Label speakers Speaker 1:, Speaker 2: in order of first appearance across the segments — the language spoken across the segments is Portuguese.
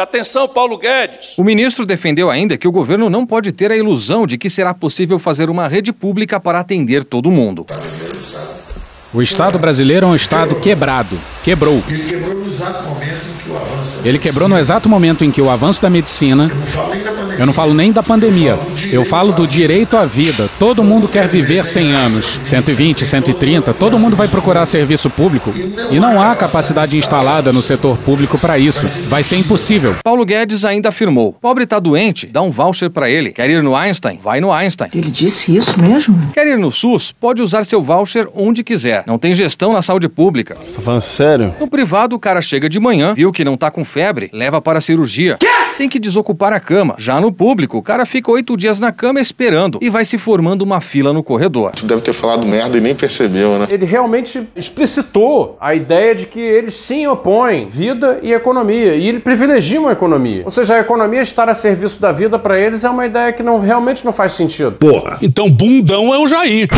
Speaker 1: Atenção, Paulo Guedes.
Speaker 2: O ministro defendeu ainda que o governo não pode ter a ilusão de que será possível fazer uma rede pública para atender todo mundo.
Speaker 3: O Estado brasileiro é um Estado quebrado. Quebrou.
Speaker 4: Ele quebrou no exato momento em que o avanço.
Speaker 3: Ele quebrou no exato momento em que o avanço da medicina.
Speaker 4: Eu não falo nem da.
Speaker 3: Eu não falo nem da pandemia. Eu falo do direito à vida. Todo mundo quer viver 100 anos, 120, 130. Todo mundo vai procurar serviço público. E não há capacidade instalada no setor público para isso. Vai ser impossível.
Speaker 2: Paulo Guedes ainda afirmou: pobre tá doente, dá um voucher para ele. Quer ir no Einstein? Vai no Einstein.
Speaker 5: Ele disse isso mesmo?
Speaker 2: Quer ir no SUS? Pode usar seu voucher onde quiser. Não tem gestão na saúde pública.
Speaker 6: Você tá falando sério?
Speaker 2: No privado, o cara chega de manhã, viu que não tá com febre, leva para a cirurgia. Tem que desocupar a cama. Já no público, o cara fica oito dias na cama esperando e vai se formando uma fila no corredor.
Speaker 7: Tu deve ter falado merda e nem percebeu, né?
Speaker 8: Ele realmente explicitou a ideia de que eles sim opõem vida e economia, e ele privilegiam a economia. Ou seja, a economia estar a serviço da vida para eles é uma ideia que não, realmente não faz sentido.
Speaker 9: Porra, então bundão é o Jair.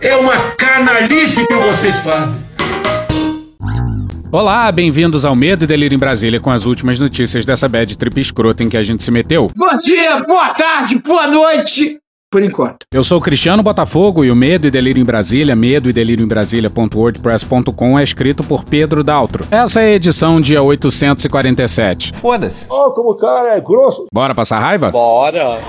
Speaker 4: É uma canalice que vocês fazem.
Speaker 3: Olá, bem-vindos ao Medo e Delírio em Brasília com as últimas notícias dessa bad trip escrota em que a gente se meteu.
Speaker 5: Bom dia, boa tarde, boa noite. Por enquanto.
Speaker 3: Eu sou o Cristiano Botafogo e o Medo e Delírio em Brasília, medo e delírio em Brasília.wordpress.com é escrito por Pedro Daltro. Essa é a edição dia 847.
Speaker 6: Foda-se.
Speaker 4: Ó, como o cara é grosso.
Speaker 3: Bora passar raiva?
Speaker 1: Bora.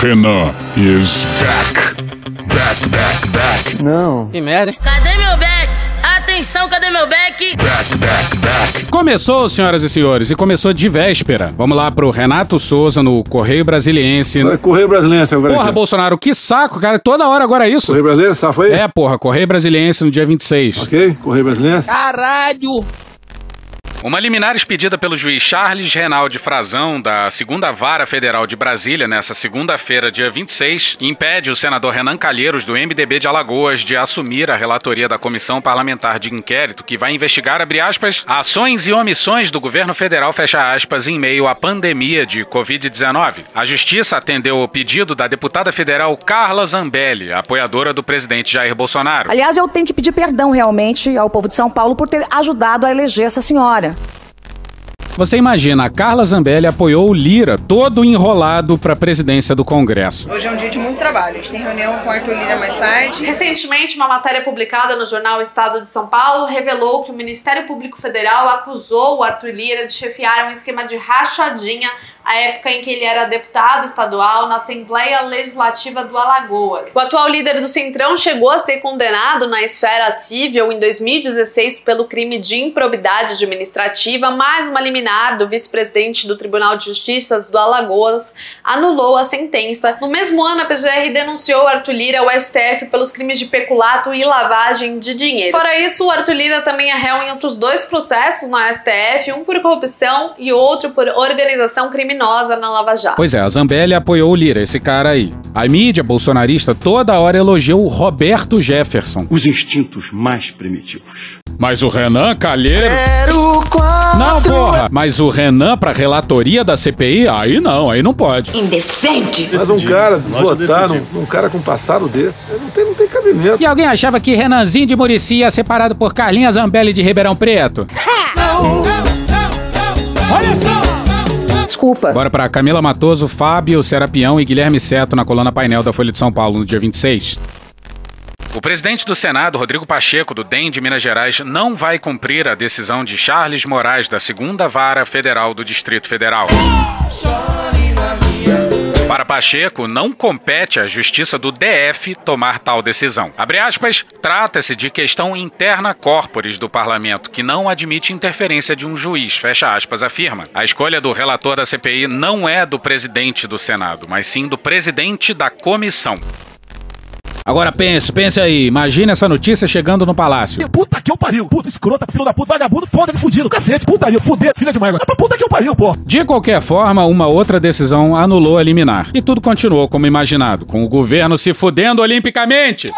Speaker 9: Renan is back. Back, back, back.
Speaker 6: Não.
Speaker 5: Que merda?
Speaker 10: Cadê meu back? Atenção, cadê meu back?
Speaker 9: Back, back, back.
Speaker 3: Começou, senhoras e senhores, e começou de véspera. Vamos lá pro Renato Souza no Correio Brasiliense.
Speaker 4: Vai correr brasileiro agora.
Speaker 3: Porra, Bolsonaro, que saco, cara. Toda hora agora é isso.
Speaker 4: Correio brasileiro, safa aí?
Speaker 3: É, porra, Correio Brasiliense no dia 26.
Speaker 4: Ok? Correio brasileiro.
Speaker 5: Caralho.
Speaker 3: Uma liminar expedida pelo juiz Charles Renaldi Frazão, da Segunda Vara Federal de Brasília, nessa segunda-feira, dia 26, impede o senador Renan Calheiros, do MDB de Alagoas, de assumir a relatoria da Comissão Parlamentar de Inquérito, que vai investigar, abre aspas, ações e omissões do governo federal, fecha aspas, em meio à pandemia de Covid-19. A Justiça atendeu o pedido da deputada federal Carla Zambelli, apoiadora do presidente Jair Bolsonaro.
Speaker 11: Aliás, eu tenho que pedir perdão realmente ao povo de São Paulo por ter ajudado a eleger essa senhora.
Speaker 3: Você imagina, a Carla Zambelli apoiou o Lira, todo enrolado para a presidência do Congresso.
Speaker 12: Hoje é um dia de muito trabalho. A gente tem reunião com o Arthur Lira mais tarde.
Speaker 13: Recentemente, uma matéria publicada no jornal Estado de São Paulo revelou que o Ministério Público Federal acusou o Arthur Lira de chefiar um esquema de rachadinha à época em que ele era deputado estadual na Assembleia Legislativa do Alagoas. O atual líder do Centrão chegou a ser condenado na esfera civil em 2016 pelo crime de improbidade administrativa, mas uma liminar do vice-presidente do Tribunal de Justiça do Alagoas anulou a sentença. No mesmo ano, a PGR denunciou Arthur Lira ao STF pelos crimes de peculato e lavagem de dinheiro. Fora isso, o Arthur Lira também é réu em outros dois processos na STF, um por corrupção e outro por organização criminosa na Lava Jato.
Speaker 3: Pois é, a Zambelli apoiou o Lira, esse cara aí. A mídia bolsonarista toda hora elogiou o Roberto Jefferson.
Speaker 9: Os instintos mais primitivos.
Speaker 3: Mas o Renan Calheiro... Não, porra! Mas o Renan pra relatoria da CPI? Aí não, aí não pode.
Speaker 11: Indecente.
Speaker 4: Mas um cara votar num, num cara com passado desse, não tem, não tem cabimento.
Speaker 3: E alguém achava que Renanzinho de Murici ia ser parado por Carlinha Zambelli de Ribeirão Preto?
Speaker 9: Olha só!
Speaker 11: Desculpa.
Speaker 3: Bora pra Camila Matoso, Fábio Serapião e Guilherme Seto na coluna painel da Folha de São Paulo no dia 26. O presidente do Senado, Rodrigo Pacheco, do DEM de Minas Gerais, não vai cumprir a decisão de Charles Moraes, da segunda vara federal do Distrito Federal. Para Pacheco, não compete à Justiça do DF tomar tal decisão. Abre aspas, trata-se de questão interna corporis do parlamento, que não admite interferência de um juiz, fecha aspas, afirma. A escolha do relator da CPI não é do presidente do Senado, mas sim do presidente da comissão. Agora pense, pense aí. Imagina essa notícia chegando no palácio.
Speaker 9: Puta que eu pariu. Puta escrota, filho da puta, vagabundo, foda de fudido. Cacete, putaria, fuder, filha de mãe. É pra puta que eu pariu, pô.
Speaker 3: De qualquer forma, uma outra decisão anulou a liminar. E tudo continuou como imaginado, com o governo se fudendo olimpicamente.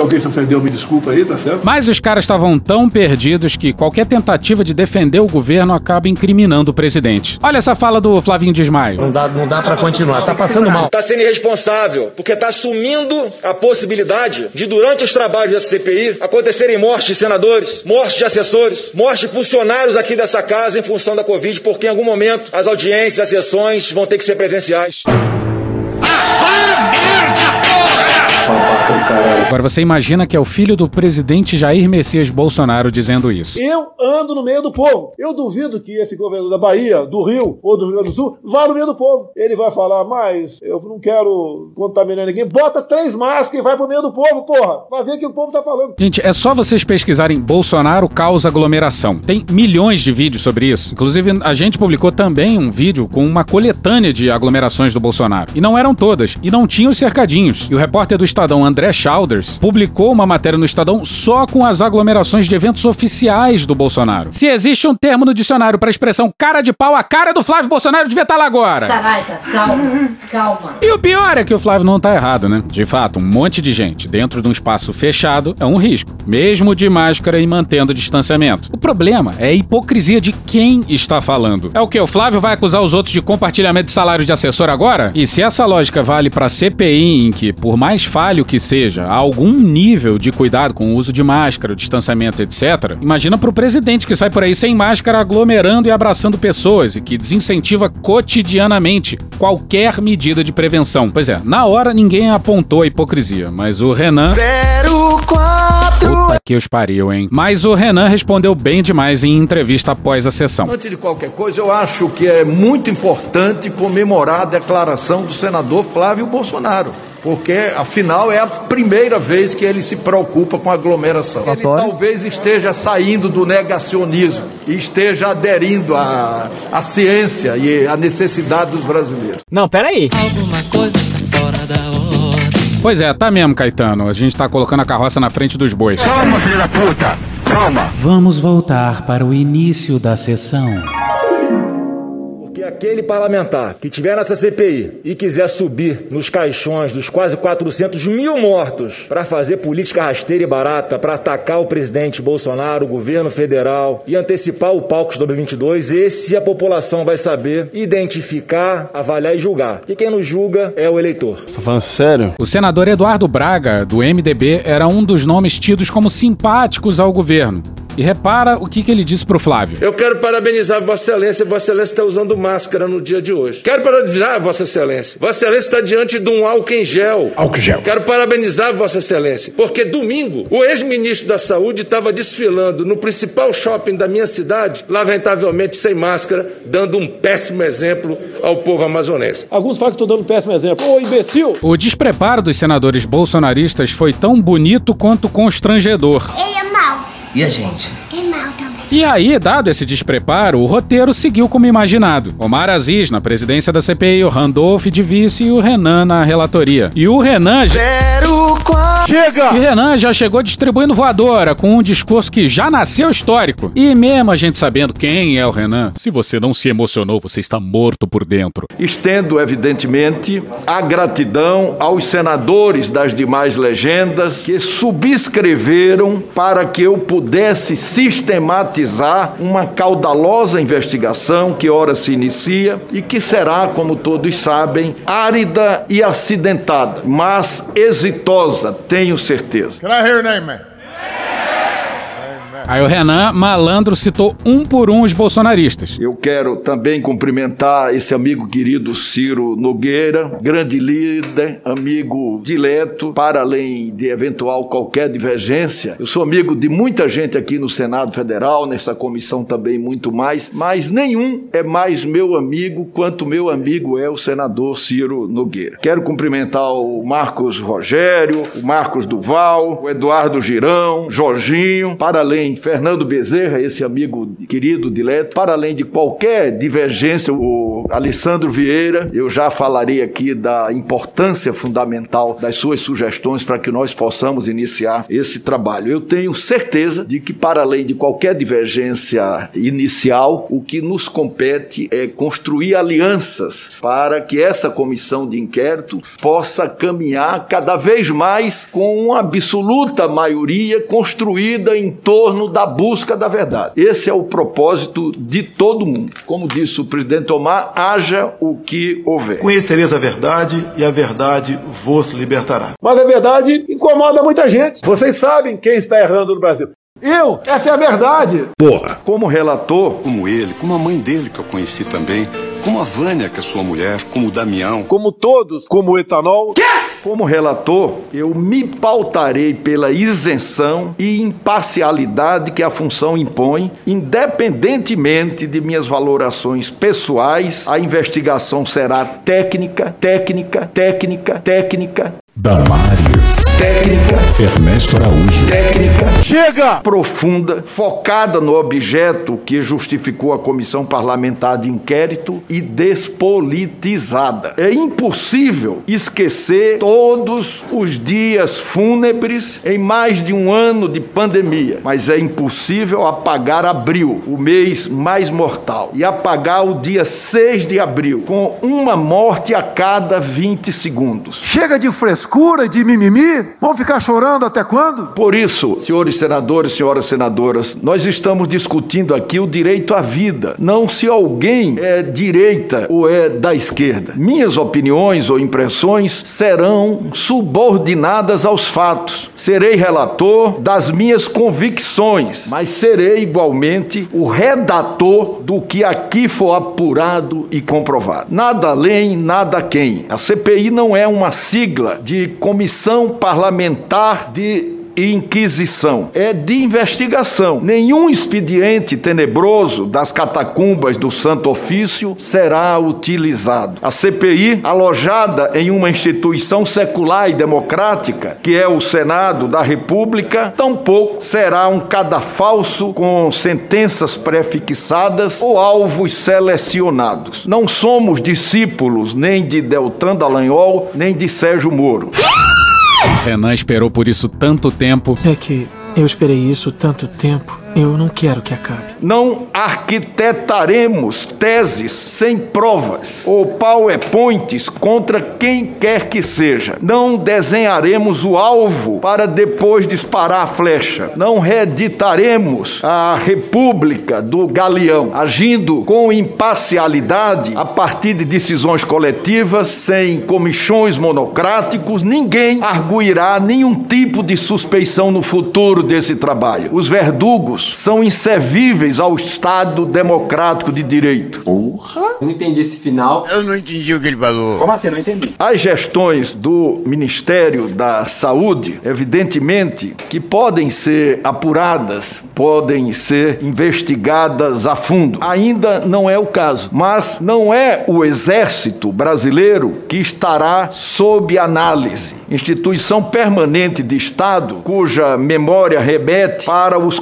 Speaker 4: Se alguém se ofendeu, me desculpa aí, tá certo?
Speaker 3: Mas os caras estavam tão perdidos que qualquer tentativa de defender o governo acaba incriminando o presidente. Olha essa fala do Flavinho Desmaio.
Speaker 1: Não dá, não dá para continuar, tá passando mal.
Speaker 6: Tá sendo irresponsável, porque tá assumindo a possibilidade de, durante os trabalhos dessa CPI, acontecerem mortes de senadores, mortes de assessores, mortes de funcionários aqui dessa casa em função da Covid, porque em algum momento as audiências, as sessões vão ter que ser presenciais.
Speaker 3: Agora você imagina que é o filho do presidente Jair Messias Bolsonaro dizendo isso.
Speaker 14: Eu ando no meio do povo. Eu duvido que esse governador da Bahia, do Rio ou do Rio Grande do Sul vá no meio do povo. Ele vai falar, mas eu não quero contaminar ninguém. Bota três máscaras e vai pro meio do povo, porra. Vai ver o que o povo tá falando.
Speaker 3: Gente, é só vocês pesquisarem Bolsonaro causa aglomeração. Tem milhões de vídeos sobre isso. Inclusive, a gente publicou também um vídeo com uma coletânea de aglomerações do Bolsonaro. E não eram todas. E não tinham os cercadinhos. E o repórter do Estadão, André Chalders, publicou uma matéria no Estadão só com as aglomerações de eventos oficiais do Bolsonaro. Se existe um termo no dicionário para a expressão cara de pau, a cara do Flávio Bolsonaro devia estar lá agora.
Speaker 10: Saraiva, calma, calma.
Speaker 3: E o pior é que o Flávio não tá errado, né? De fato, um monte de gente dentro de um espaço fechado é um risco, mesmo de máscara e mantendo o distanciamento. O problema é a hipocrisia de quem está falando. É o que? O Flávio vai acusar os outros de compartilhamento de salário de assessor agora? E se essa lógica vale para CPI, em que, por mais falho que seja, algum nível de cuidado com o uso de máscara, o distanciamento, etc., imagina pro presidente que sai por aí sem máscara aglomerando e abraçando pessoas e que desincentiva cotidianamente qualquer medida de prevenção. Pois é, na hora ninguém apontou a hipocrisia, mas o Renan.
Speaker 15: 04
Speaker 3: Puta que os pariu, hein? Mas o Renan respondeu bem demais em entrevista após a sessão.
Speaker 16: Antes de qualquer coisa, eu acho que é muito importante comemorar a declaração do senador Flávio Bolsonaro. Porque, afinal, é a primeira vez que ele se preocupa com aglomeração. Ele talvez esteja saindo do negacionismo e esteja aderindo à, à ciência e à necessidade dos brasileiros.
Speaker 17: Não, peraí.
Speaker 10: Alguma coisa tá fora da hora.
Speaker 3: Pois é, tá mesmo, Caetano. A gente tá colocando a carroça na frente dos bois.
Speaker 18: Calma, filho da puta! Calma!
Speaker 19: Vamos voltar para o início da sessão.
Speaker 6: Aquele parlamentar que tiver nessa CPI e quiser subir nos caixões dos quase 400 mil mortos para fazer política rasteira e barata, para atacar o presidente Bolsonaro, o governo federal e antecipar o palco de 2022, esse a população vai saber identificar, avaliar e julgar. Que quem nos julga é o eleitor.
Speaker 20: Você tá falando sério?
Speaker 3: O senador Eduardo Braga, do MDB, era um dos nomes tidos como simpáticos ao governo. E repara o que, que ele disse pro Flávio.
Speaker 16: Eu quero parabenizar Vossa Excelência. Vossa Excelência está usando máscara no dia de hoje. Quero parabenizar Vossa Excelência. Vossa Excelência está diante de um álcool em gel.
Speaker 20: Álcool gel.
Speaker 16: Quero parabenizar Vossa Excelência. Porque domingo, o ex-ministro da Saúde estava desfilando no principal shopping da minha cidade, lamentavelmente sem máscara, dando um péssimo exemplo ao povo amazonense.
Speaker 14: Alguns falam que estou dando um péssimo exemplo. Ô, imbecil!
Speaker 3: O despreparo dos senadores bolsonaristas foi tão bonito quanto constrangedor.
Speaker 21: Ele é mau.
Speaker 22: E a gente?
Speaker 21: É mau também.
Speaker 3: E aí, dado esse despreparo, o roteiro seguiu como imaginado. Omar Aziz na presidência da CPI, o Randolph de vice e o Renan na relatoria. E o Renan...
Speaker 15: 04
Speaker 20: Chega!
Speaker 3: E Renan já chegou distribuindo voadora, com um discurso que já nasceu histórico. E mesmo a gente sabendo quem é o Renan, se você não se emocionou, você está morto por dentro.
Speaker 16: Estendo, evidentemente, a gratidão aos senadores das demais legendas que subscreveram para que eu pudesse sistematizar uma caudalosa investigação que ora se inicia e que será, como todos sabem, árida e acidentada, mas exitosa, tenho certeza.
Speaker 20: Can I hear name, man?
Speaker 3: Aí o Renan, malandro, citou um por um os bolsonaristas.
Speaker 16: Eu quero também cumprimentar esse amigo querido Ciro Nogueira, grande líder, amigo dileto, para além de eventual qualquer divergência. Eu sou amigo de muita gente aqui no Senado Federal, nessa comissão também muito mais, mas nenhum é mais meu amigo quanto meu amigo é o senador Ciro Nogueira. Quero cumprimentar o Marcos Rogério, o Marcos Duval, o Eduardo Girão, Jorginho, para além Fernando Bezerra, esse amigo querido, dileto, para além de qualquer divergência, o Alessandro Vieira, eu já falarei aqui da importância fundamental das suas sugestões para que nós possamos iniciar esse trabalho. Eu tenho certeza de que, para além de qualquer divergência inicial, o que nos compete é construir alianças para que essa comissão de inquérito possa caminhar cada vez mais com uma absoluta maioria construída em torno da busca da verdade. Esse é o propósito de todo mundo. Como disse o presidente Omar, haja o que houver.
Speaker 14: Conhecereis a verdade e a verdade vos libertará. Mas a verdade incomoda muita gente. Vocês sabem quem está errando no Brasil. Eu, essa é a verdade.
Speaker 16: Porra. Como relator,
Speaker 17: como ele, como a mãe dele que eu conheci também, como a Vânia, que é sua mulher, como o Damião.
Speaker 14: Como todos, como o etanol.
Speaker 16: Como relator, eu me pautarei pela isenção e imparcialidade que a função impõe, independentemente de minhas valorações pessoais. A investigação será técnica, técnica, técnica, técnica,
Speaker 9: Damares.
Speaker 16: Técnica.
Speaker 9: Ernesto Araújo.
Speaker 16: Técnica.
Speaker 14: Chega!
Speaker 16: Profunda, focada no objeto que justificou a comissão parlamentar de inquérito e despolitizada. É impossível esquecer todos os dias fúnebres em mais de um ano de pandemia, mas é impossível apagar abril, o mês mais mortal, e apagar o dia 6 de abril, com uma morte a cada 20 segundos.
Speaker 14: Chega de frescura frescura de mimimi? Vão ficar chorando até quando?
Speaker 16: Por isso, senhores senadores, senhoras senadoras, nós estamos discutindo aqui o direito à vida, não se alguém é direita ou é da esquerda. Minhas opiniões ou impressões serão subordinadas aos fatos. Serei relator das minhas convicções, mas serei igualmente o redator do que aqui for apurado e comprovado. Nada além, nada quem. A CPI não é uma sigla de Comissão Parlamentar de Inquisição, é de investigação. Nenhum expediente tenebroso das catacumbas do Santo Ofício será utilizado. A CPI, alojada em uma instituição secular e democrática, que é o Senado da República, tampouco será um cadafalso com sentenças prefixadas ou alvos selecionados. Não somos discípulos nem de Deltan Dallagnol, nem de Sérgio Moro.
Speaker 3: Renan esperou por isso tanto tempo.
Speaker 21: É que eu esperei isso tanto tempo. Eu não quero que acabe.
Speaker 16: Não arquitetaremos teses sem provas ou powerpoints contra quem quer que seja. Não desenharemos o alvo para depois disparar a flecha. Não reeditaremos a República do Galeão, agindo com imparcialidade a partir de decisões coletivas, sem comichões monocráticos. Ninguém arguirá nenhum tipo de suspeição no futuro desse trabalho. Os verdugos são inservíveis ao Estado democrático de direito.
Speaker 22: Porra! Eu não entendi esse final.
Speaker 17: Eu não entendi o que ele falou.
Speaker 22: Como assim? Não entendi.
Speaker 16: As gestões do Ministério da Saúde, evidentemente, que podem ser apuradas, podem ser investigadas a fundo. Ainda não é o caso. Mas não é o Exército brasileiro que estará sob análise. Instituição permanente de Estado, cuja memória remete para os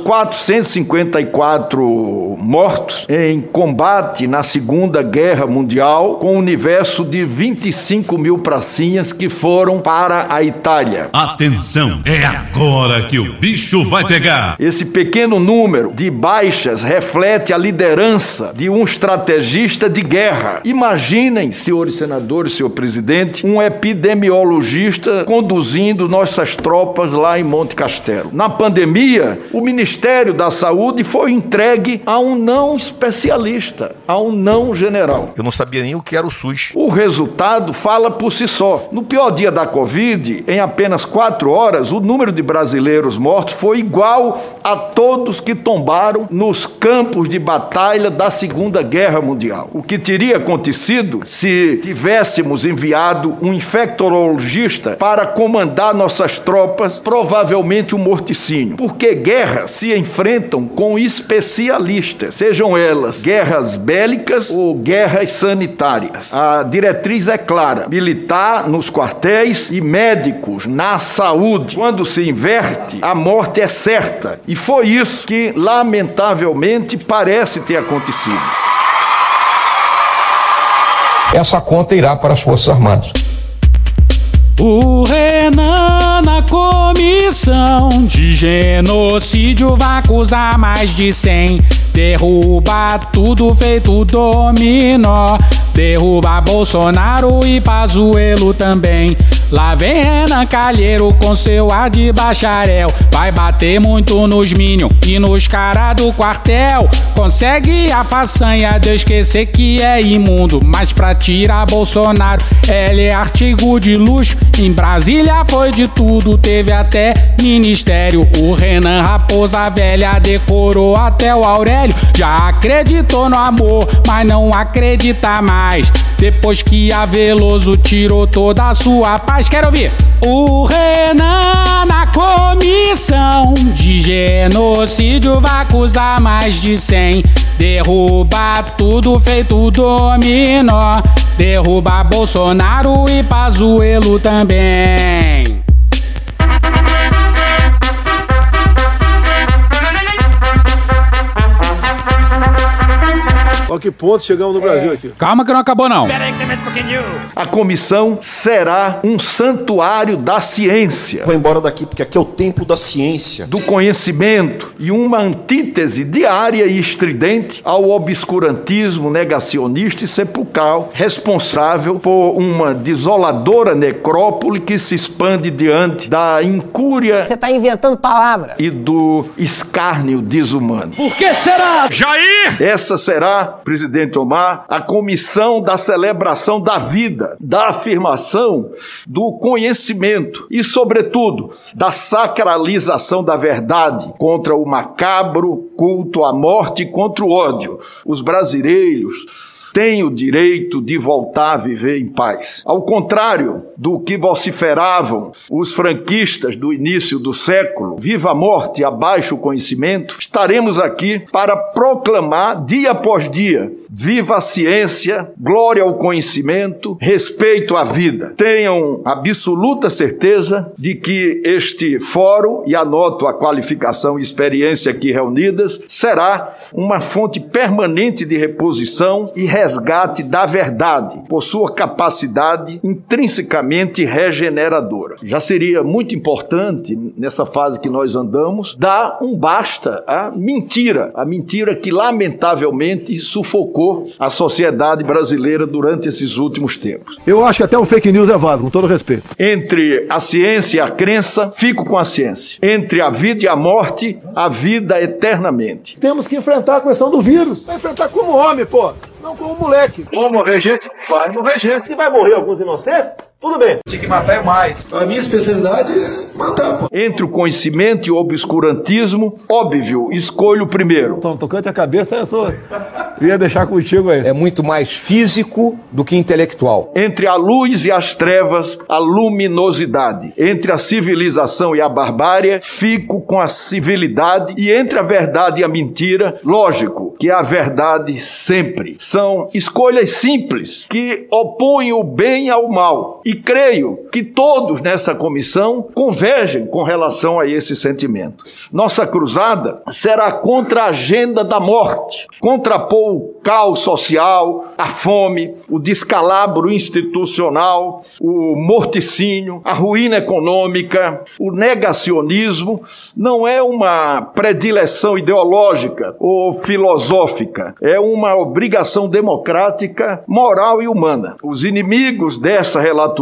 Speaker 16: 454 mortos em combate na Segunda Guerra Mundial, com um universo de 25 mil pracinhas que foram para a Itália.
Speaker 9: Atenção, é agora que o bicho vai pegar.
Speaker 16: Esse pequeno número de baixas reflete a liderança de um estrategista de guerra. Imaginem, senhores senadores, senhor presidente, um epidemiologista conduzindo nossas tropas lá em Monte Castelo. Na pandemia, o Ministério da Saúde foi entregue a um não especialista, a um não general.
Speaker 17: Eu não sabia nem o que era o SUS.
Speaker 16: O resultado fala por si só. No pior dia da Covid, em apenas quatro horas, o número de brasileiros mortos foi igual a todos que tombaram nos campos de batalha da Segunda Guerra Mundial. O que teria acontecido se tivéssemos enviado um infectologista para comandar nossas tropas, provavelmente um morticínio. Porque guerra se enfrenta enfrentam com especialistas, sejam elas guerras bélicas ou guerras sanitárias. A diretriz é clara: militar nos quartéis e médicos na saúde. Quando se inverte, a morte é certa. E foi isso que, lamentavelmente, parece ter acontecido.
Speaker 1: Essa conta irá para as Forças Armadas.
Speaker 3: O Renan na comissão de genocídio vai acusar mais de 100. Derruba tudo feito dominó. Derruba Bolsonaro e Pazuelo também. Lá vem Renan Calheiro com seu ar de bacharel. Vai bater muito nos Minion e nos cara do quartel. Consegue a façanha de esquecer que é imundo. Mas pra tirar Bolsonaro, ele é artigo de luxo. Em Brasília foi de tudo, teve até ministério. O Renan Raposa Velha decorou até o Aurélio. Já acreditou no amor, mas não acredita mais. Depois que a Veloso tirou toda a sua paz, quero ouvir. O Renan na comissão de genocídio vai acusar mais de 100. Derruba tudo feito dominó. Derruba Bolsonaro e Pazuelo também.
Speaker 14: Olha que ponto chegamos no Brasil aqui.
Speaker 23: Calma que não acabou não.
Speaker 16: A comissão será um santuário da ciência.
Speaker 1: Vou embora daqui porque aqui é o templo da ciência.
Speaker 16: Do conhecimento e uma antítese diária e estridente ao obscurantismo negacionista e sepulcral, responsável por uma desoladora necrópole que se expande diante da incúria.
Speaker 5: Você está inventando palavras.
Speaker 16: E do escárnio desumano.
Speaker 3: Por que será?
Speaker 16: Jair! Essa será presidente Omar, a comissão da celebração da vida, da afirmação do conhecimento e, sobretudo, da sacralização da verdade contra o macabro culto à morte e contra o ódio. Os brasileiros têm o direito de voltar a viver em paz. Ao contrário do que vociferavam os franquistas do início do século, viva a morte, abaixo o conhecimento, estaremos aqui para proclamar dia após dia: viva a ciência, glória ao conhecimento, respeito à vida. Tenham absoluta certeza de que este fórum, e anoto a qualificação e experiência aqui reunidas, será uma fonte permanente de reposição e resgate da verdade, por sua capacidade intrinsecamente regeneradora. Já seria muito importante, nessa fase que nós andamos, dar um basta à mentira, a mentira que lamentavelmente sufocou a sociedade brasileira durante esses últimos tempos.
Speaker 14: Eu acho que até o fake news é válido, com todo respeito.
Speaker 16: Entre a ciência e a crença, fico com a ciência. Entre a vida e a morte, a vida eternamente.
Speaker 14: Temos que enfrentar a questão do vírus. Vai enfrentar como homem, pô. Não como moleque. Vão morrer gente? Vai morrer gente. Se vai morrer alguns inocentes, tudo bem.
Speaker 1: Tinha que matar é mais.
Speaker 14: A minha especialidade é matar, pô.
Speaker 16: Entre o conhecimento e o obscurantismo, óbvio, escolho o primeiro.
Speaker 14: Só tocante a cabeça, eu sou... ia deixar contigo aí.
Speaker 1: É muito mais físico do que intelectual.
Speaker 16: Entre a luz e as trevas, a luminosidade. Entre a civilização e a barbárie, fico com a civilidade. E entre a verdade e a mentira, lógico que é a verdade sempre. São escolhas simples que opõem o bem ao mal. E creio que todos nessa comissão convergem com relação a esse sentimento. Nossa cruzada será contra a agenda da morte, contrapor o caos social, a fome, o descalabro institucional, o morticínio, a ruína econômica, o negacionismo. Não é uma predileção ideológica ou filosófica, é uma obrigação democrática, moral e humana. Os inimigos dessa relatoria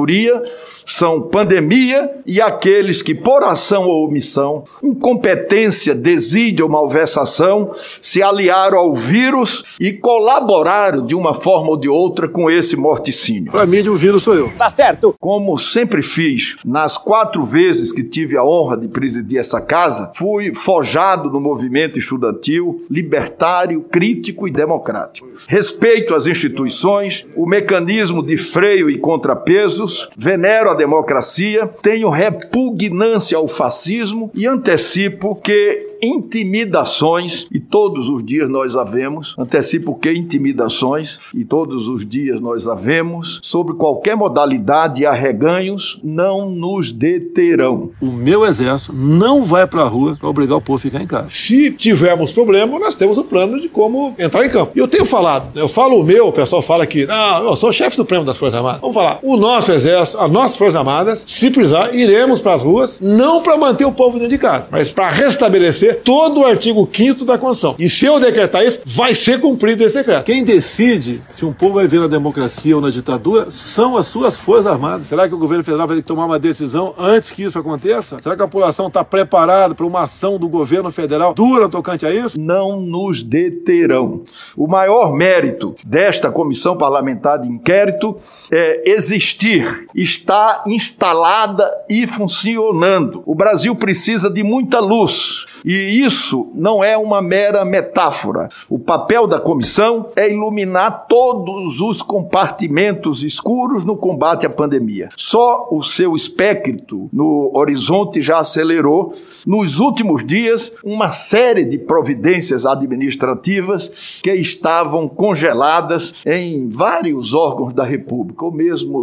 Speaker 16: são pandemia e aqueles que, por ação ou omissão, incompetência, desídia ou malversação, se aliaram ao vírus e colaboraram de uma forma ou de outra com esse morticínio.
Speaker 14: Pra mim, o vírus sou eu.
Speaker 5: Tá certo.
Speaker 16: Como sempre fiz, nas quatro vezes que tive a honra de presidir essa casa, fui forjado no movimento estudantil, libertário, crítico e democrático. Respeito às instituições, o mecanismo de freio e venero a democracia, tenho repugnância ao fascismo e antecipo que intimidações, e todos os dias nós a vemos, antecipo que intimidações, e todos os dias nós a vemos, sobre qualquer modalidade e arreganhos, não nos deterão.
Speaker 4: O meu exército não vai pra rua pra obrigar o povo a ficar em casa. Se tivermos problema, nós temos o plano de como entrar em campo. E eu tenho falado, eu falo o meu, o pessoal fala que, não, eu sou chefe supremo das Forças Armadas. Vamos falar, o nosso exército, as nossas Forças Armadas, se precisar, iremos pras ruas, não para manter o povo dentro de casa, mas para restabelecer todo o artigo 5 da Constituição. E se eu decretar isso, vai ser cumprido esse decreto. Quem decide se um povo vai viver na democracia ou na ditadura são as suas Forças Armadas. Será que o governo federal vai ter que tomar uma decisão antes que isso aconteça? Será que a população está preparada para uma ação do governo federal dura tocante a isso?
Speaker 16: Não nos deterão. O maior mérito desta comissão parlamentar de inquérito é existir, está instalada e funcionando. O Brasil precisa de muita luz. E isso não é uma mera metáfora. O papel da comissão é iluminar todos os compartimentos escuros no combate à pandemia. Só o seu espectro no horizonte já acelerou, nos últimos dias, uma série de providências administrativas que estavam congeladas em vários órgãos da República, ou mesmo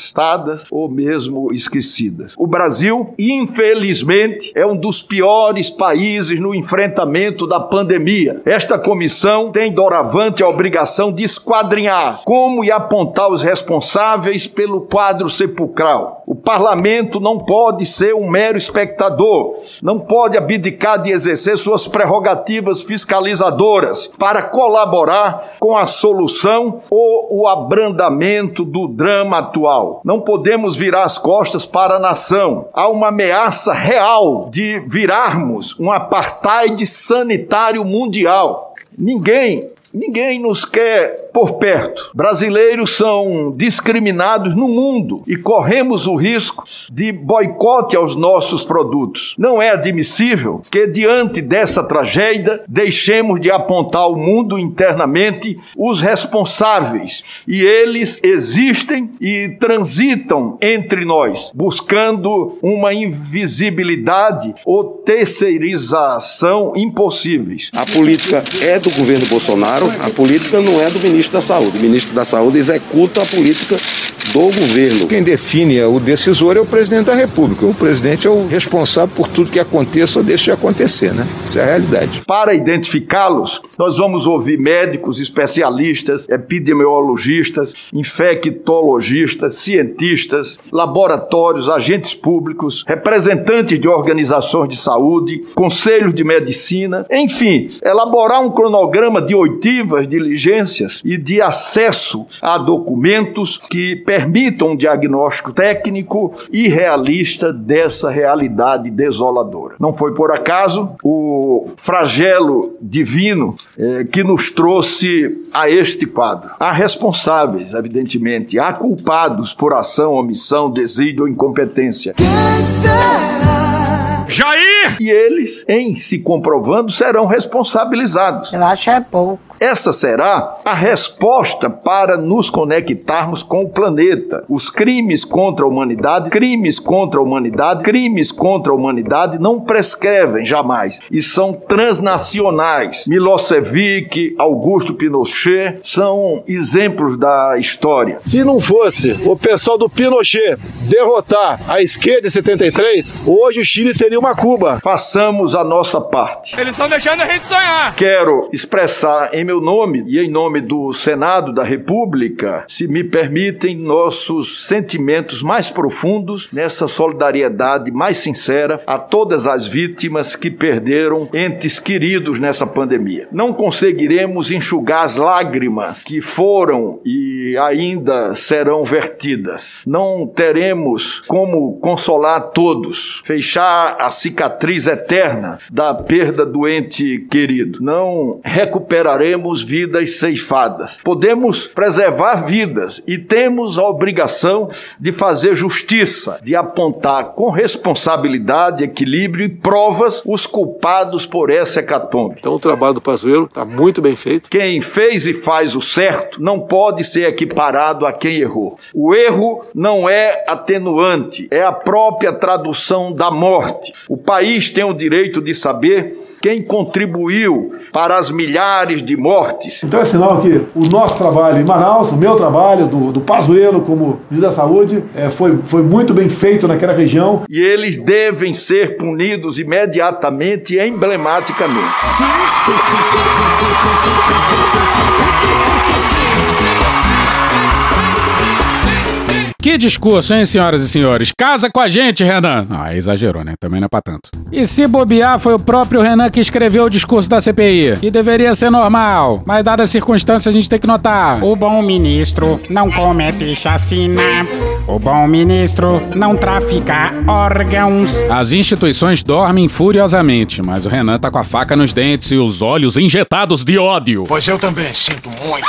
Speaker 16: sobrestadas, ou mesmo esquecidas. O Brasil, infelizmente, é um dos piores países no enfrentamento da pandemia. Esta comissão tem doravante a obrigação de esquadrinhar como e apontar os responsáveis pelo quadro sepulcral. O parlamento não pode ser um mero espectador, não pode abdicar de exercer suas prerrogativas fiscalizadoras para colaborar com a solução ou o abrandamento do drama atual. Não podemos virar as costas para a nação. Há uma ameaça real de virarmos um apartheid sanitário mundial. Ninguém Ninguém nos quer por perto. Brasileiros são discriminados no mundo e corremos o risco de boicote aos nossos produtos. Não é admissível que, diante dessa tragédia, deixemos de apontar ao mundo internamente os responsáveis. E eles existem e transitam entre nós, buscando uma invisibilidade ou terceirização impossíveis.
Speaker 24: A política é do governo Bolsonaro a política não é do ministro da Saúde. O ministro da Saúde executa a política do governo. Quem define o decisor é o presidente da República. O presidente é o responsável por tudo que aconteça ou deixe de acontecer, né? Isso é a realidade.
Speaker 16: Para identificá-los, nós vamos ouvir médicos, especialistas, epidemiologistas, infectologistas, cientistas, laboratórios, agentes públicos, representantes de organizações de saúde, conselhos de medicina, enfim, elaborar um cronograma de oitivas, diligências e de acesso a documentos que permitam um diagnóstico técnico e realista dessa realidade desoladora. Não foi por acaso o flagelo divino eh, que nos trouxe a este quadro. Há responsáveis, evidentemente, há culpados por ação, omissão, desígnio ou incompetência.
Speaker 19: Jair!
Speaker 16: E eles, em se comprovando, serão responsabilizados.
Speaker 11: Eu acho é pouco.
Speaker 16: Essa será a resposta para nos conectarmos com o planeta. Os crimes contra a humanidade, crimes contra a humanidade, crimes contra a humanidade não prescrevem jamais e são transnacionais. Milosevic, Augusto Pinochet são exemplos da história.
Speaker 4: Se não fosse o pessoal do Pinochet derrotar a esquerda em 73, hoje o Chile seria uma Cuba.
Speaker 16: Façamos a nossa parte.
Speaker 19: Eles estão deixando a gente sonhar.
Speaker 16: Quero expressar em meu nome e em nome do Senado da República, se me permitem, nossos sentimentos mais profundos nessa solidariedade mais sincera a todas as vítimas que perderam entes queridos nessa pandemia. Não conseguiremos enxugar as lágrimas que foram e ainda serão vertidas. Não teremos como consolar todos, fechar a cicatriz eterna da perda do ente querido. Não recuperaremos vemos vidas ceifadas. Podemos preservar vidas e temos a obrigação de fazer justiça, de apontar com responsabilidade, equilíbrio e provas os culpados por essa hecatombe.
Speaker 25: Então o trabalho do Pazuello está muito bem feito.
Speaker 16: Quem fez e faz o certo não pode ser equiparado a quem errou. O erro não é atenuante, é a própria tradução da morte. O país tem o direito de saber quem contribuiu para as milhares de mortes.
Speaker 14: Então é sinal que o nosso trabalho em Manaus, o meu trabalho, do, do Pazuello como ministro da Saúde, é, foi, foi muito bem feito naquela região.
Speaker 16: E eles devem ser punidos imediatamente e emblematicamente.
Speaker 19: Sim, sim, sim, sim, sim, sim, sim, sim, sim, sim, sim, sim, sim, sim.
Speaker 3: Que discurso, hein, senhoras e senhores? Casa com a gente, Renan. Ah, exagerou, né? Também não é pra tanto. E se bobear, foi o próprio Renan que escreveu o discurso da CPI, que deveria ser normal, mas dadas as circunstâncias a gente tem que notar.
Speaker 26: O bom ministro não comete chacina. O bom ministro não trafica órgãos.
Speaker 3: As instituições dormem furiosamente, mas o Renan tá com a faca nos dentes e os olhos injetados de ódio.
Speaker 19: Pois eu também sinto muito.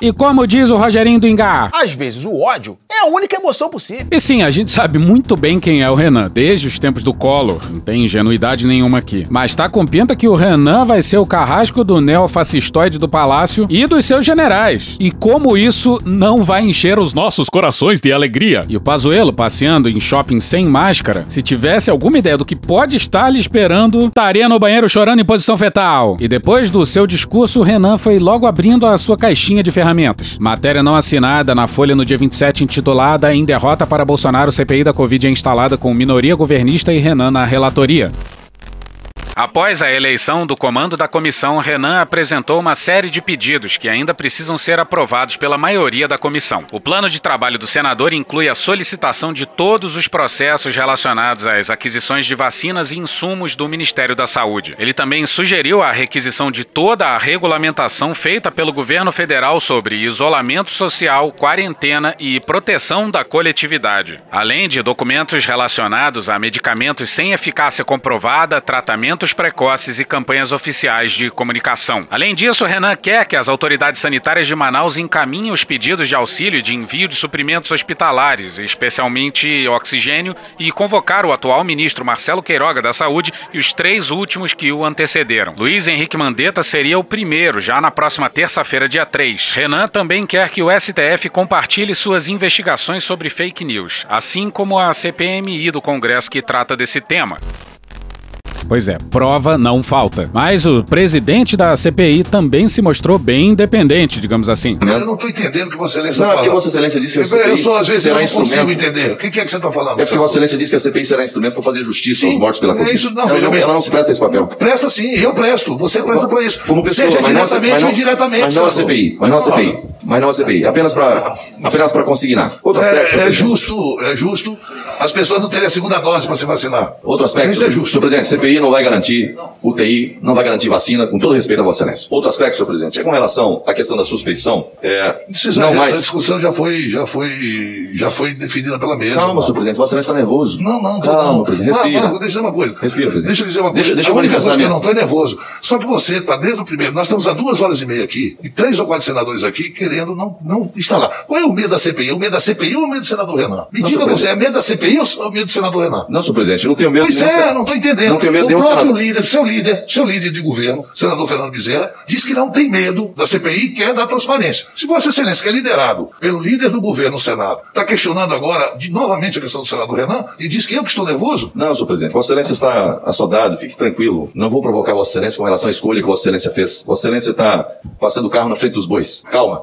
Speaker 3: E como diz o Rogerinho do Engar,
Speaker 19: Às vezes o ódio é a única emoção possível.
Speaker 3: E sim, a gente sabe muito bem quem é o Renan, desde os tempos do Collor. Não tem ingenuidade nenhuma aqui. Mas tá com pinta que o Renan vai ser o carrasco do neofascistoide do palácio e dos seus generais. E como isso não vai encher os nossos corações de alegria. E o Pazuello, passeando em shopping sem máscara, se tivesse alguma ideia do que pode estar lhe esperando, estaria no banheiro chorando em posição fetal. E depois do seu discurso, o Renan foi logo abrindo a sua caixinha de ferramentas. Matéria não assinada na Folha no dia 27 intitulada Em derrota para Bolsonaro, CPI da Covid é instalada com minoria governista e Renan na relatoria. Após a eleição do comando da comissão, Renan apresentou uma série de pedidos que ainda precisam ser aprovados pela maioria da comissão. O plano de trabalho do senador inclui a solicitação de todos os processos relacionados às aquisições de vacinas e insumos do Ministério da Saúde. Ele também sugeriu a requisição de toda a regulamentação feita pelo governo federal sobre isolamento social, quarentena e proteção da coletividade, além de documentos relacionados a medicamentos sem eficácia comprovada, tratamentos precoces e campanhas oficiais de comunicação. Além disso, Renan quer que as autoridades sanitárias de Manaus encaminhem os pedidos de auxílio de envio de suprimentos hospitalares, especialmente oxigênio, e convocar o atual ministro Marcelo Queiroga da Saúde e os três últimos que o antecederam. Luiz Henrique Mandetta seria o primeiro, já na próxima terça-feira, dia 3. Renan também quer que o STF compartilhe suas investigações sobre fake news, assim como a CPMI do Congresso que trata desse tema. Pois é, prova não falta. Mas o presidente da CPI também se mostrou bem independente, digamos assim.
Speaker 27: Eu não estou entendendo o que Vossa Excelência
Speaker 28: Não,
Speaker 27: está
Speaker 28: é porque
Speaker 27: falando.
Speaker 28: Vossa Excelência disse que a
Speaker 27: Eu-
Speaker 28: CPI
Speaker 27: Eu só, às vezes, não consigo
Speaker 28: instrumento-
Speaker 27: entender. O que que é que você está falando?
Speaker 28: É porque Vossa Excelência disse que a CPI será instrumento para fazer justiça aos mortos pela
Speaker 27: É
Speaker 28: Covid.
Speaker 27: isso, não,
Speaker 28: ela,
Speaker 27: veja
Speaker 28: não,
Speaker 27: bem.
Speaker 28: ela não se presta esse papel.
Speaker 27: Presta sim, eu presto. Você presta para isso.
Speaker 28: Como pessoa,
Speaker 27: Seja
Speaker 28: não, a-
Speaker 27: diretamente
Speaker 28: não,
Speaker 27: ou indiretamente.
Speaker 28: Mas não a. CPI, mas não a CPI, mas não a CPI, apenas para apenas para consignar. Outro aspecto,
Speaker 27: É,
Speaker 28: senhor
Speaker 27: é
Speaker 28: presidente.
Speaker 27: justo, é justo as pessoas não terem a segunda dose para se vacinar.
Speaker 28: Outro aspecto,
Speaker 27: Isso é justo.
Speaker 28: senhor presidente, CPI não vai garantir UTI, não vai garantir vacina, com todo respeito a Vossa Excelência. Outro aspecto, senhor presidente, é com relação à questão da suspeição. É,
Speaker 27: Precisa,
Speaker 28: não
Speaker 27: essa
Speaker 28: mais.
Speaker 27: discussão já foi, já foi, já foi definida pela mesa.
Speaker 28: Calma, senhor presidente, Vossa Excelência está nervoso.
Speaker 27: Não, não, tô,
Speaker 28: Calma,
Speaker 27: não.
Speaker 28: presidente, respira.
Speaker 27: mas deixa eu dizer uma coisa.
Speaker 28: Respira, presidente.
Speaker 27: Deixa eu dizer uma coisa.
Speaker 28: Deixa- deixa eu
Speaker 27: a
Speaker 28: manifestar
Speaker 27: coisa
Speaker 28: minha-
Speaker 27: não estou é nervoso. Só que você está desde o primeiro. Nós estamos há duas horas e meia aqui, e três ou quatro senadores aqui querendo não, não instalar. Qual é o medo da CPI? O medo da CPI ou o medo do senador Renan? Me
Speaker 28: Não,
Speaker 27: diga você, é medo da CPI ou o medo do senador Renan?
Speaker 28: Não, senhor presidente, eu não tenho medo
Speaker 27: Pois é, não estou entendendo.
Speaker 28: Não tenho medo
Speaker 27: o próprio
Speaker 28: senador.
Speaker 27: líder, seu líder, seu líder de governo, senador Fernando Bezerra, diz que não tem medo da CPI e quer dar transparência. Se Vossa Excelência, que é liderado pelo líder do governo no Senado, está questionando agora de, novamente a questão do senador Renan e diz que eu que estou nervoso,
Speaker 28: Não, senhor presidente, Vossa Excelência está assodado, fique tranquilo. Não vou provocar Vossa Excelência com relação à escolha que Vossa Excelência fez. Vossa Excelência está passando o carro na frente dos bois. Calma.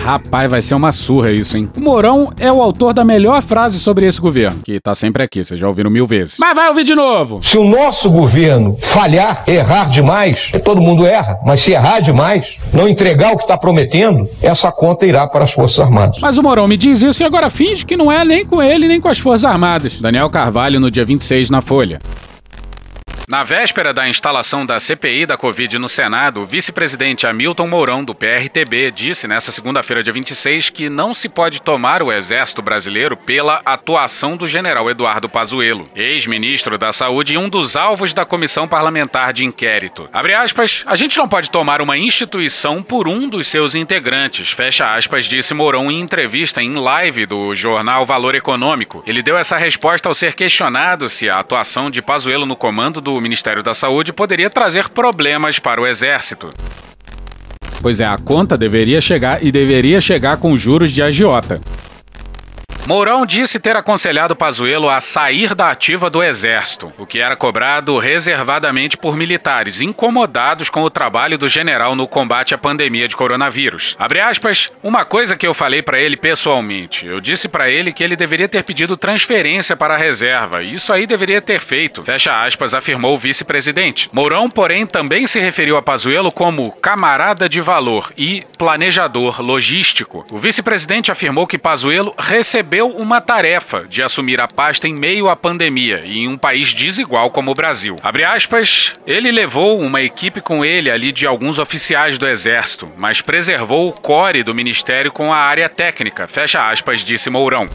Speaker 3: Rapaz, vai ser uma surra isso, hein? O Mourão é o autor da melhor frase sobre esse governo, que tá sempre aqui, vocês já ouviram mil vezes. Mas vai ouvir de novo!
Speaker 1: Se o nosso governo falhar, errar demais, todo mundo erra, mas se errar demais, não entregar o que está prometendo, essa conta irá para as Forças Armadas.
Speaker 3: Mas o Mourão me diz isso e agora finge que não é nem com ele nem com as Forças Armadas. Daniel Carvalho no dia 26 na Folha. Na véspera da instalação da CPI da Covid no Senado, o vice-presidente Hamilton Mourão, do PRTB, disse nesta segunda-feira, dia 26, que não se pode tomar o Exército Brasileiro pela atuação do general Eduardo Pazuello, ex-ministro da Saúde e um dos alvos da comissão parlamentar de inquérito. Abre aspas, a gente não pode tomar uma instituição por um dos seus integrantes, fecha aspas, disse Mourão em entrevista em live do jornal Valor Econômico. Ele deu essa resposta ao ser questionado se a atuação de Pazuello no comando do Ministério da Saúde poderia trazer problemas para o Exército.
Speaker 19: Pois é, a conta deveria chegar e deveria chegar com juros de agiota.
Speaker 3: Mourão disse ter aconselhado Pazuello a sair da ativa do Exército, o que era cobrado reservadamente por militares incomodados com o trabalho do general no combate à pandemia de coronavírus. Abre aspas, uma coisa que eu falei para ele pessoalmente. Eu disse para ele que ele deveria ter pedido transferência para a reserva, isso aí deveria ter feito. Fecha aspas, afirmou o vice-presidente. Mourão, porém, também se referiu a Pazuello como camarada de valor e planejador logístico. O vice-presidente afirmou que Pazuello recebeu uma tarefa de assumir a pasta em meio à pandemia e em um país desigual como o Brasil. Abre aspas, ele levou uma equipe com ele ali de alguns oficiais do exército, mas preservou o core do ministério com a área técnica. Fecha aspas, disse Mourão.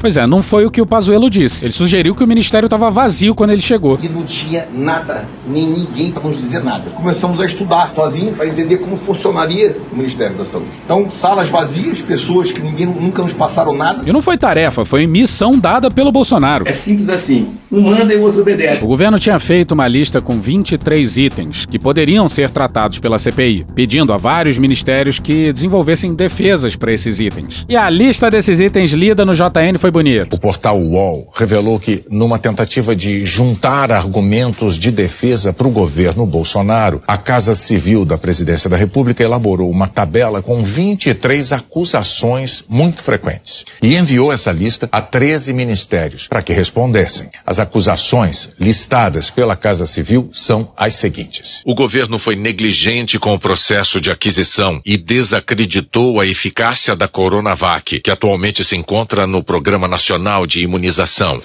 Speaker 19: Pois é, não foi o que o Pazuello disse. Ele sugeriu que o ministério estava vazio quando ele chegou.
Speaker 29: E não tinha nada, nem ninguém para nos dizer nada. Começamos a estudar sozinhos para entender como funcionaria o Ministério da Saúde. Então, salas vazias, pessoas que ninguém nunca nos passaram nada.
Speaker 19: E não foi tarefa, foi missão dada pelo Bolsonaro.
Speaker 29: É simples assim. Um manda e o outro obedece.
Speaker 19: O governo tinha feito uma lista com 23 itens que poderiam ser tratados pela CPI, pedindo a vários ministérios que desenvolvessem defesas para esses itens. E a lista desses itens lida no JN foi bonita.
Speaker 30: O portal UOL revelou que, numa tentativa de juntar argumentos de defesa para o governo Bolsonaro, a Casa Civil da Presidência da República elaborou uma tabela com 23 acusações muito frequentes e enviou essa lista a 13 ministérios para que respondessem. As acusações listadas pela Casa Civil são as seguintes:
Speaker 17: O governo foi negligente com o processo de aquisição e desacreditou a eficácia da Coronavac, que atualmente se encontra no Programa Nacional de Imunização.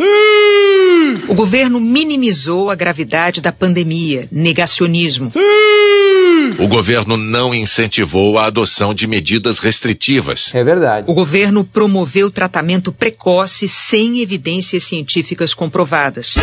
Speaker 31: O governo minimizou a gravidade da pandemia, negacionismo.
Speaker 17: O governo não incentivou a adoção de medidas restritivas.
Speaker 31: É verdade. O governo promoveu tratamento precoce sem evidências científicas comprovadas.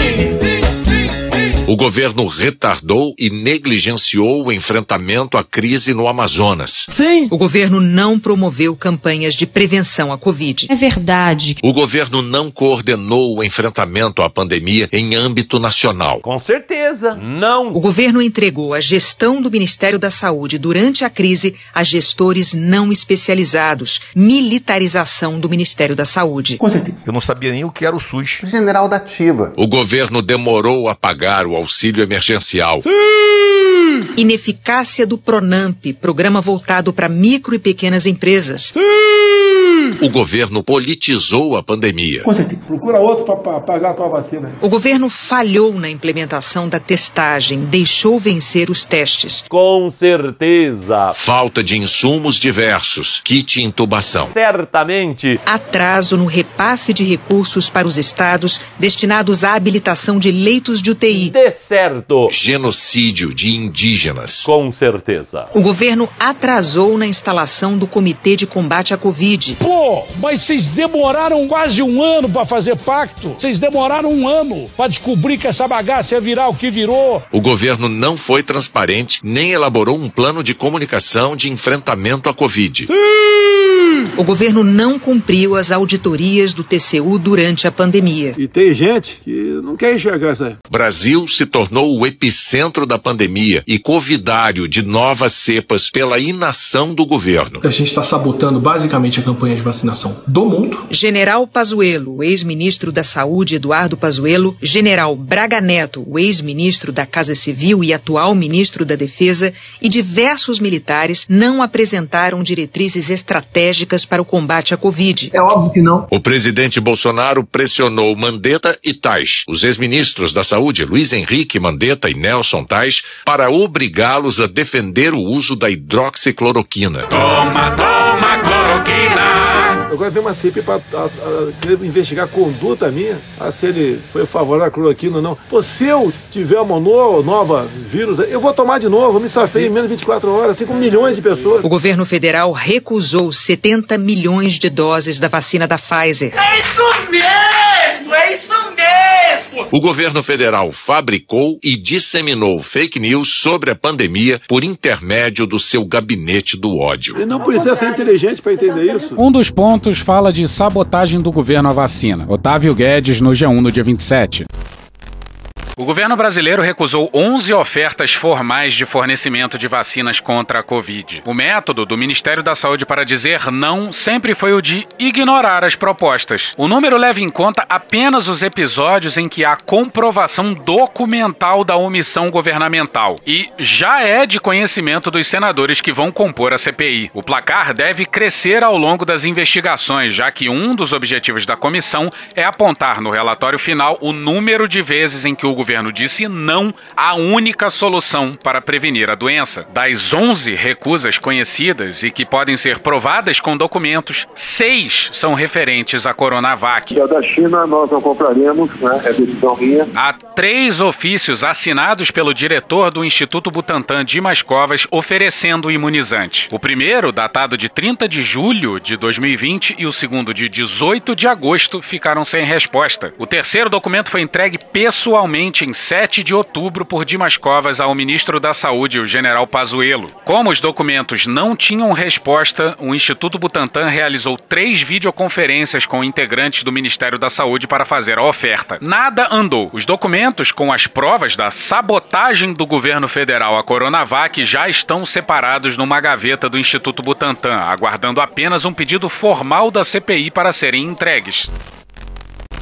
Speaker 17: O governo retardou e negligenciou o enfrentamento à crise no Amazonas.
Speaker 31: Sim. O governo não promoveu campanhas de prevenção à Covid.
Speaker 32: É verdade.
Speaker 17: O governo não coordenou o enfrentamento à pandemia em âmbito nacional.
Speaker 33: Com certeza, não.
Speaker 31: O governo entregou a gestão do Ministério da Saúde durante a crise a gestores não especializados. Militarização do Ministério da Saúde.
Speaker 33: Com certeza. Eu não sabia nem o que era o SUS.
Speaker 29: General da Ativa.
Speaker 17: O governo demorou a pagar o auxílio emergencial.
Speaker 31: Ineficácia do Pronamp, programa voltado para micro e pequenas empresas.
Speaker 17: O governo politizou a pandemia.
Speaker 14: Com certeza. Procura outro para pagar a tua vacina.
Speaker 31: O governo falhou na implementação da testagem, deixou vencer os testes.
Speaker 33: Com certeza.
Speaker 17: Falta de insumos diversos, kit intubação.
Speaker 33: Certamente.
Speaker 31: Atraso no repasse de recursos para os estados destinados à habilitação de leitos de UTI.
Speaker 33: De certo.
Speaker 17: Genocídio de indígenas.
Speaker 33: Com certeza.
Speaker 31: O governo atrasou na instalação do Comitê de Combate à Covid.
Speaker 9: Pô, mas vocês demoraram quase um ano para fazer pacto. Vocês demoraram um ano para descobrir que essa bagaça ia virar o que virou.
Speaker 17: O governo não foi transparente nem elaborou um plano de comunicação de enfrentamento à Covid.
Speaker 31: O governo não cumpriu as auditorias do TCU durante a pandemia.
Speaker 14: E tem gente que não quer enxergar isso aí.
Speaker 17: Brasil se tornou o epicentro da pandemia e covidário de novas cepas pela inação do governo.
Speaker 21: A gente está sabotando basicamente a campanha de vacinação do mundo.
Speaker 31: General Pazuello, o ex-ministro da Saúde Eduardo Pazuello, General Braga Neto, o ex-ministro da Casa Civil e atual ministro da Defesa, e diversos militares não apresentaram diretrizes estratégicas para o combate à Covid.
Speaker 29: É óbvio que não.
Speaker 17: O presidente Bolsonaro pressionou Mandetta e Tais, os ex-ministros da Saúde Luiz Henrique Mandetta e Nelson Tais, para obrigá-los a defender o uso da hidroxicloroquina.
Speaker 19: Toma, toma cloroquina.
Speaker 14: Agora vem uma CPI para investigar a conduta minha, a se ele foi favorável à cloroquina ou não. Pô, se eu tiver uma no, nova vírus, eu vou tomar de novo, eu me safei em menos de 24 horas, assim como milhões de pessoas.
Speaker 31: O governo federal recusou 70 milhões de doses da vacina da Pfizer.
Speaker 34: É isso mesmo, é isso mesmo!
Speaker 17: O governo federal fabricou e disseminou fake news sobre a pandemia por intermédio do seu gabinete do ódio.
Speaker 14: E não precisa ser inteligente para entender isso.
Speaker 3: Um dos pontos fala de sabotagem do governo à vacina. Otávio Guedes no G1 no dia 27. O governo brasileiro recusou 11 ofertas formais de fornecimento de vacinas contra a Covid. O método do Ministério da Saúde para dizer não sempre foi o de ignorar as propostas. O número leva em conta apenas os episódios em que há comprovação documental da omissão governamental e já é de conhecimento dos senadores que vão compor a CPI. O placar deve crescer ao longo das investigações, já que um dos objetivos da comissão é apontar no relatório final o número de vezes em que o governo disse não à única solução para prevenir a doença. Das 11 recusas conhecidas e que podem ser provadas com documentos, seis são referentes à Coronavac.
Speaker 35: E a da China nós não compraremos, né? É decisão minha.
Speaker 3: Há três ofícios assinados pelo diretor do Instituto Butantan, Dimas Covas, oferecendo o imunizante. O primeiro, datado de 30 de julho de 2020, e o segundo, de 18 de agosto, ficaram sem resposta. O terceiro documento foi entregue pessoalmente em 7 de outubro por Dimas Covas ao ministro da Saúde, o general Pazuello. Como os documentos não tinham resposta, o Instituto Butantan realizou três videoconferências com integrantes do Ministério da Saúde para fazer a oferta. Nada andou. Os documentos com as provas da sabotagem do governo federal à Coronavac já estão separados numa gaveta do Instituto Butantan, aguardando apenas um pedido formal da CPI para serem entregues.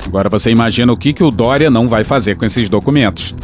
Speaker 3: Agora você imagina o que, que o Dória não vai fazer com esses documentos.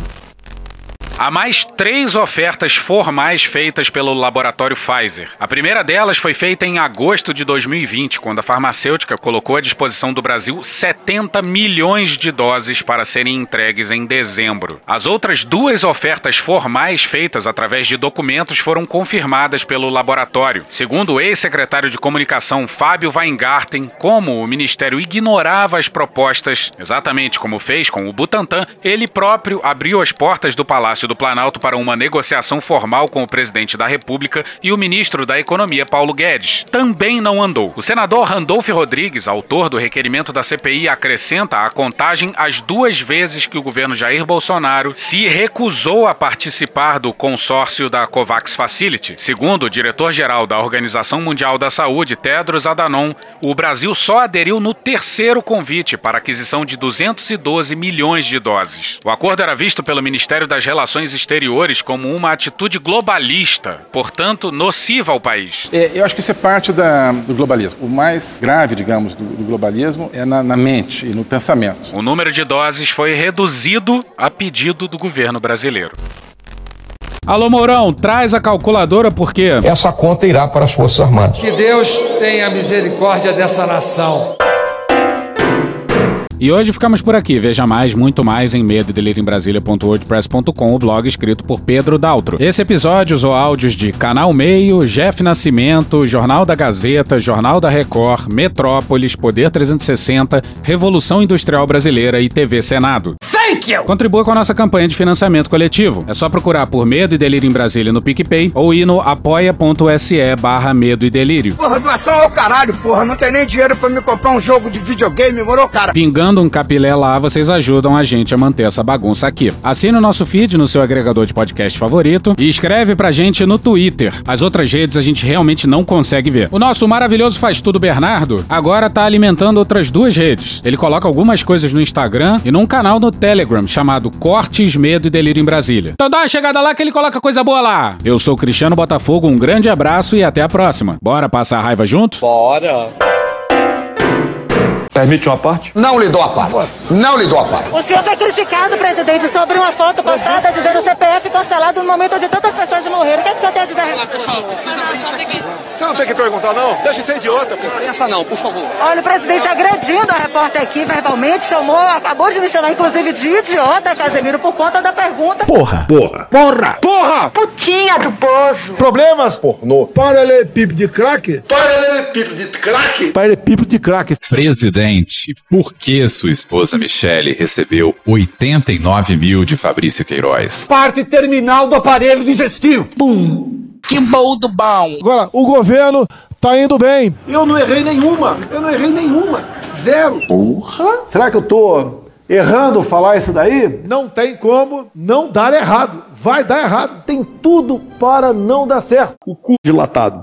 Speaker 3: Há mais três ofertas formais feitas pelo laboratório Pfizer. A primeira delas foi feita em agosto de 2020, quando a farmacêutica colocou à disposição do Brasil 70 milhões de doses para serem entregues em dezembro. As outras duas ofertas formais feitas através de documentos foram confirmadas pelo laboratório. Segundo o ex-secretário de comunicação Fábio Weingarten, como o ministério ignorava as propostas, exatamente como fez com o Butantan, ele próprio abriu as portas do Palácio do Planalto para uma negociação formal com o presidente da República e o ministro da Economia, Paulo Guedes. Também não andou. O senador Randolph Rodrigues, autor do requerimento da CPI, acrescenta a contagem as duas vezes que o governo Jair Bolsonaro se recusou a participar do consórcio da COVAX Facility. Segundo o diretor-geral da Organização Mundial da Saúde, Tedros Adhanom, o Brasil só aderiu no terceiro convite para aquisição de 212 milhões de doses. O acordo era visto pelo Ministério das Relações Exteriores como uma atitude globalista, portanto nociva ao país.
Speaker 36: É, eu acho que isso é parte da, do globalismo. O mais grave, digamos, do, do globalismo é na, na mente e no pensamento.
Speaker 3: O número de doses foi reduzido a pedido do governo brasileiro. Alô Mourão, traz a calculadora porque
Speaker 1: essa conta irá para as Forças Armadas.
Speaker 37: Que Deus tenha misericórdia dessa nação.
Speaker 3: E hoje ficamos por aqui. Veja mais, muito mais em medo o blog escrito por Pedro Daltro. Esse episódio usou áudios de Canal Meio, Jeff Nascimento, Jornal da Gazeta, Jornal da Record, Metrópolis, Poder 360, Revolução Industrial Brasileira e TV Senado.
Speaker 37: Thank you!
Speaker 3: Contribua com a nossa campanha de financiamento coletivo. É só procurar por Medo e Delírio em Brasília no PicPay ou ir no apoia.se barra Medo e Delírio.
Speaker 37: Porra, doação ao caralho, porra. Não tem nem dinheiro pra me comprar um jogo de videogame, morou, cara?
Speaker 3: Pingando um capilé lá, vocês ajudam a gente a manter essa bagunça aqui. Assine o nosso feed no seu agregador de podcast favorito e escreve pra gente no Twitter. As outras redes a gente realmente não consegue ver. O nosso maravilhoso Faz Tudo Bernardo agora tá alimentando outras duas redes. Ele coloca algumas coisas no Instagram e num canal no Telegram chamado Cortes, Medo e Delírio em Brasília. Então dá uma chegada lá que ele coloca coisa boa lá. Eu sou Cristiano Botafogo, um grande abraço e até a próxima. Bora passar a raiva junto?
Speaker 37: Bora!
Speaker 16: Permite uma parte?
Speaker 38: Não lhe dou a parte. Não lhe dou a parte.
Speaker 39: O senhor foi criticado, presidente, sobre uma foto postada dizendo CPF cancelado no momento onde tantas pessoas morreram. O que, é que o senhor tem a dizer?
Speaker 14: Você não tem que perguntar, não? Deixa de ser idiota, pô.
Speaker 38: Essa não, por favor.
Speaker 39: Olha, o presidente agredindo a repórter aqui verbalmente, chamou, acabou de me chamar, inclusive, de idiota, Casemiro, por conta da pergunta.
Speaker 14: Porra. Porra. Porra. Porra.
Speaker 39: Putinha do poço.
Speaker 14: Problemas? Pornô. Paralelepípedo de crack?
Speaker 16: Paralelepípedo de crack?
Speaker 14: Paralelepípedo de crack.
Speaker 40: Presidente, por que sua esposa Michele recebeu 89 mil de Fabrício Queiroz?
Speaker 37: Parte terminal do aparelho digestivo.
Speaker 39: Pum. Que bom do bom.
Speaker 14: Agora, o governo tá indo bem. Eu não errei nenhuma. Eu não errei nenhuma. Zero. Porra. Será que eu tô errando falar isso daí? Não tem como não dar errado. Vai dar errado. Tem tudo para não dar certo. O cu dilatado.